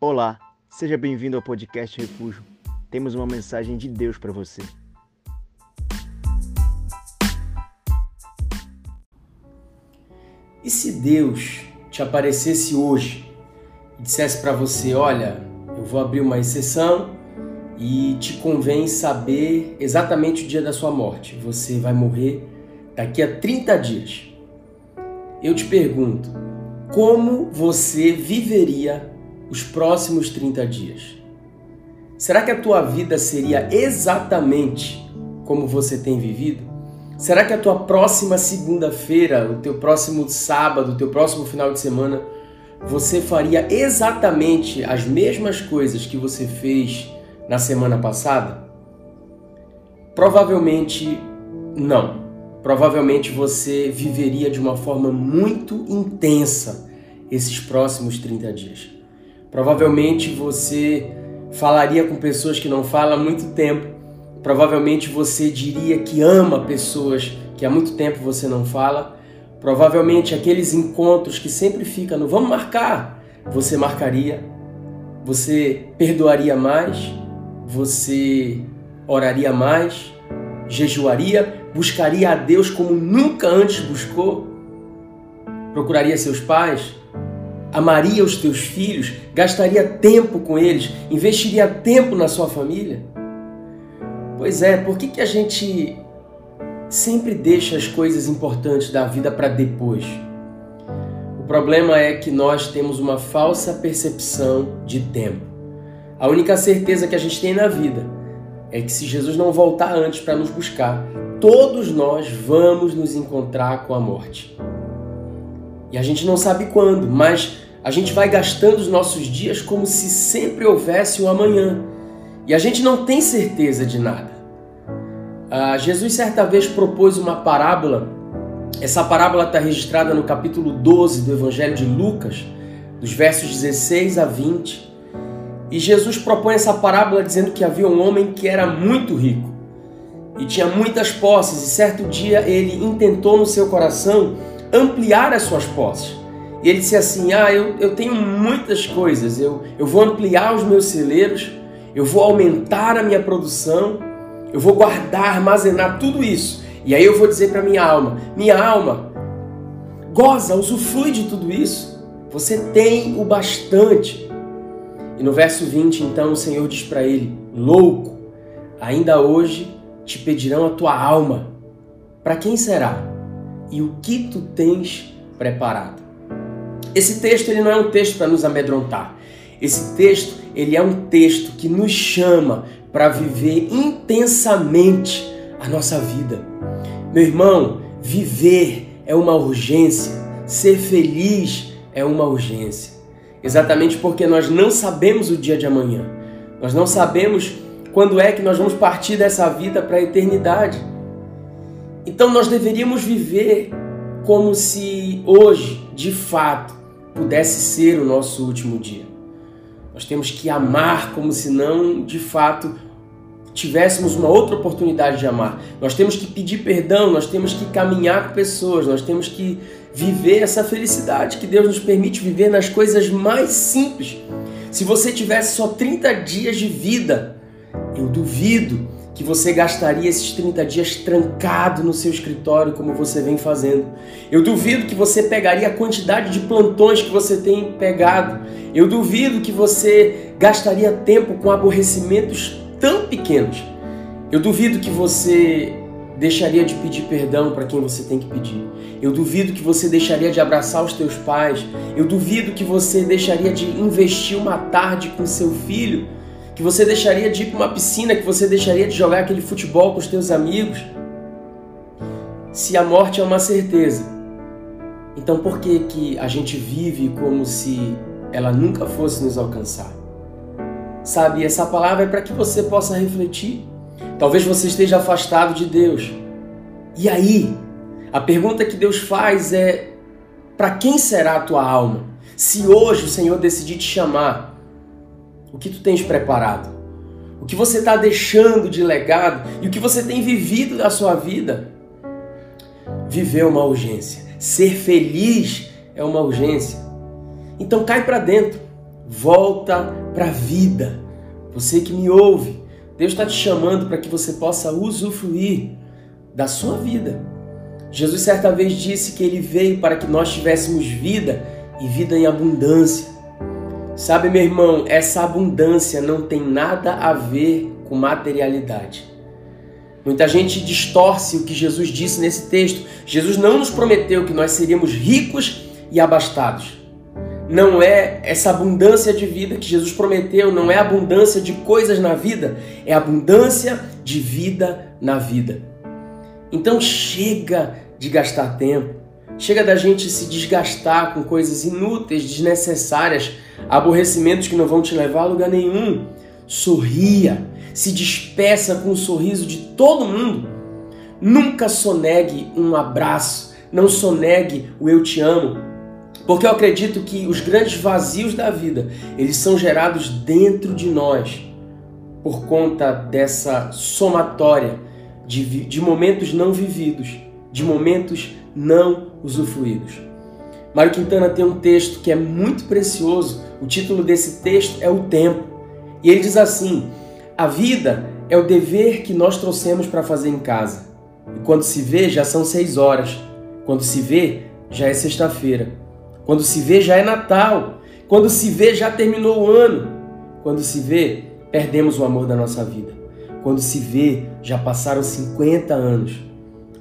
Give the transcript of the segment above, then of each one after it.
Olá, seja bem-vindo ao podcast Refúgio. Temos uma mensagem de Deus para você. E se Deus te aparecesse hoje e dissesse para você: Olha, eu vou abrir uma exceção e te convém saber exatamente o dia da sua morte. Você vai morrer daqui a 30 dias. Eu te pergunto, como você viveria os próximos 30 dias? Será que a tua vida seria exatamente como você tem vivido? Será que a tua próxima segunda-feira, o teu próximo sábado, o teu próximo final de semana, você faria exatamente as mesmas coisas que você fez na semana passada? Provavelmente não. Provavelmente você viveria de uma forma muito intensa esses próximos 30 dias. Provavelmente você falaria com pessoas que não falam há muito tempo. Provavelmente você diria que ama pessoas que há muito tempo você não fala. Provavelmente aqueles encontros que sempre fica no vamos marcar, você marcaria. Você perdoaria mais, você oraria mais, jejuaria, buscaria a Deus como nunca antes buscou, procuraria seus pais, amaria os teus filhos, gastaria tempo com eles, investiria tempo na sua família? Pois é, por que, que a gente sempre deixa as coisas importantes da vida para depois? O problema é que nós temos uma falsa percepção de tempo. A única certeza que a gente tem na vida é que se Jesus não voltar antes para nos buscar, todos nós vamos nos encontrar com a morte. E a gente não sabe quando, mas a gente vai gastando os nossos dias como se sempre houvesse um amanhã. E a gente não tem certeza de nada. Ah, Jesus certa vez propôs uma parábola. Essa parábola está registrada no capítulo 12 do Evangelho de Lucas, dos versos 16 a 20. E Jesus propõe essa parábola dizendo que havia um homem que era muito rico e tinha muitas posses, e certo dia ele intentou no seu coração ampliar as suas posses. E ele disse assim: Ah, eu, eu tenho muitas coisas, eu, eu vou ampliar os meus celeiros, eu vou aumentar a minha produção, eu vou guardar, armazenar tudo isso. E aí eu vou dizer para minha alma: Minha alma, goza, usufrui de tudo isso. Você tem o bastante. E no verso 20, então, o Senhor diz para ele: Louco, ainda hoje te pedirão a tua alma. Para quem será? E o que tu tens preparado? Esse texto ele não é um texto para nos amedrontar. Esse texto ele é um texto que nos chama para viver intensamente a nossa vida. Meu irmão, viver é uma urgência, ser feliz é uma urgência. Exatamente porque nós não sabemos o dia de amanhã. Nós não sabemos quando é que nós vamos partir dessa vida para a eternidade. Então nós deveríamos viver como se hoje, de fato, pudesse ser o nosso último dia. Nós temos que amar como se não, de fato, tivéssemos uma outra oportunidade de amar. Nós temos que pedir perdão, nós temos que caminhar com pessoas, nós temos que viver essa felicidade que Deus nos permite viver nas coisas mais simples. Se você tivesse só 30 dias de vida, eu duvido que você gastaria esses 30 dias trancado no seu escritório como você vem fazendo. Eu duvido que você pegaria a quantidade de plantões que você tem pegado. Eu duvido que você gastaria tempo com aborrecimentos tão pequenos. Eu duvido que você deixaria de pedir perdão para quem você tem que pedir. Eu duvido que você deixaria de abraçar os teus pais. Eu duvido que você deixaria de investir uma tarde com seu filho que você deixaria de ir para uma piscina, que você deixaria de jogar aquele futebol com os teus amigos. Se a morte é uma certeza, então por que que a gente vive como se ela nunca fosse nos alcançar? Sabe, essa palavra é para que você possa refletir. Talvez você esteja afastado de Deus. E aí, a pergunta que Deus faz é: para quem será a tua alma? Se hoje o Senhor decidir te chamar, o que tu tens preparado? O que você está deixando de legado e o que você tem vivido da sua vida? Viver é uma urgência. Ser feliz é uma urgência. Então cai para dentro. volta para a vida. Você que me ouve, Deus está te chamando para que você possa usufruir da sua vida. Jesus certa vez disse que ele veio para que nós tivéssemos vida e vida em abundância. Sabe, meu irmão, essa abundância não tem nada a ver com materialidade. Muita gente distorce o que Jesus disse nesse texto. Jesus não nos prometeu que nós seríamos ricos e abastados. Não é essa abundância de vida que Jesus prometeu, não é abundância de coisas na vida, é abundância de vida na vida. Então chega de gastar tempo, chega da gente se desgastar com coisas inúteis, desnecessárias, aborrecimentos que não vão te levar a lugar nenhum. Sorria, se despeça com o sorriso de todo mundo. Nunca sonegue um abraço, não sonegue o eu te amo, porque eu acredito que os grandes vazios da vida, eles são gerados dentro de nós por conta dessa somatória de, de momentos não vividos, de momentos não usufruídos. Mário Quintana tem um texto que é muito precioso. O título desse texto é O Tempo. E ele diz assim: A vida é o dever que nós trouxemos para fazer em casa. E quando se vê, já são seis horas. Quando se vê, já é sexta-feira. Quando se vê, já é Natal. Quando se vê, já terminou o ano. Quando se vê, perdemos o amor da nossa vida. Quando se vê, já passaram 50 anos.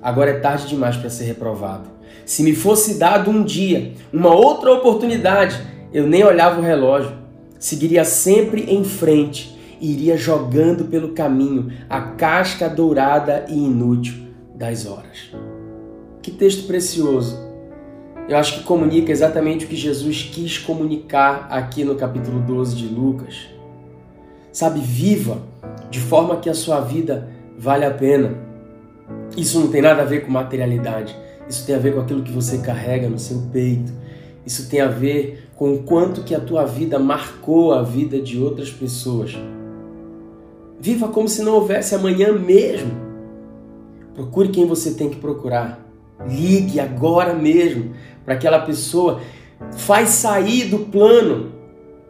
Agora é tarde demais para ser reprovado. Se me fosse dado um dia, uma outra oportunidade, eu nem olhava o relógio. Seguiria sempre em frente e iria jogando pelo caminho a casca dourada e inútil das horas. Que texto precioso! Eu acho que comunica exatamente o que Jesus quis comunicar aqui no capítulo 12 de Lucas. Sabe, viva de forma que a sua vida vale a pena. Isso não tem nada a ver com materialidade. Isso tem a ver com aquilo que você carrega no seu peito. Isso tem a ver com o quanto que a tua vida marcou a vida de outras pessoas. Viva como se não houvesse amanhã mesmo. Procure quem você tem que procurar. Ligue agora mesmo para aquela pessoa. Faz sair do plano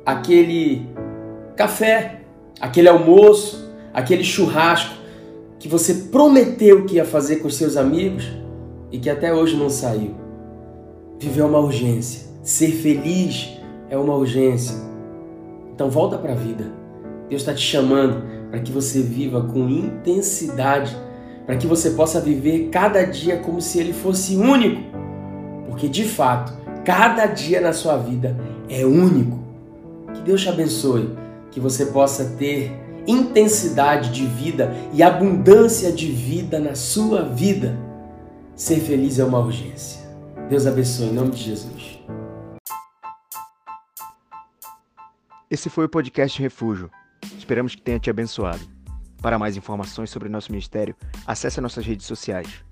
aquele café, aquele almoço, aquele churrasco que você prometeu que ia fazer com seus amigos e que até hoje não saiu. Viver é uma urgência. Ser feliz é uma urgência. Então volta para a vida. Deus está te chamando para que você viva com intensidade, para que você possa viver cada dia como se ele fosse único. Porque de fato, cada dia na sua vida é único. Que Deus te abençoe, que você possa ter intensidade de vida e abundância de vida na sua vida Ser feliz é uma urgência. Deus abençoe em nome de Jesus. Esse foi o podcast Refúgio. Esperamos que tenha te abençoado. Para mais informações sobre nosso ministério, acesse nossas redes sociais.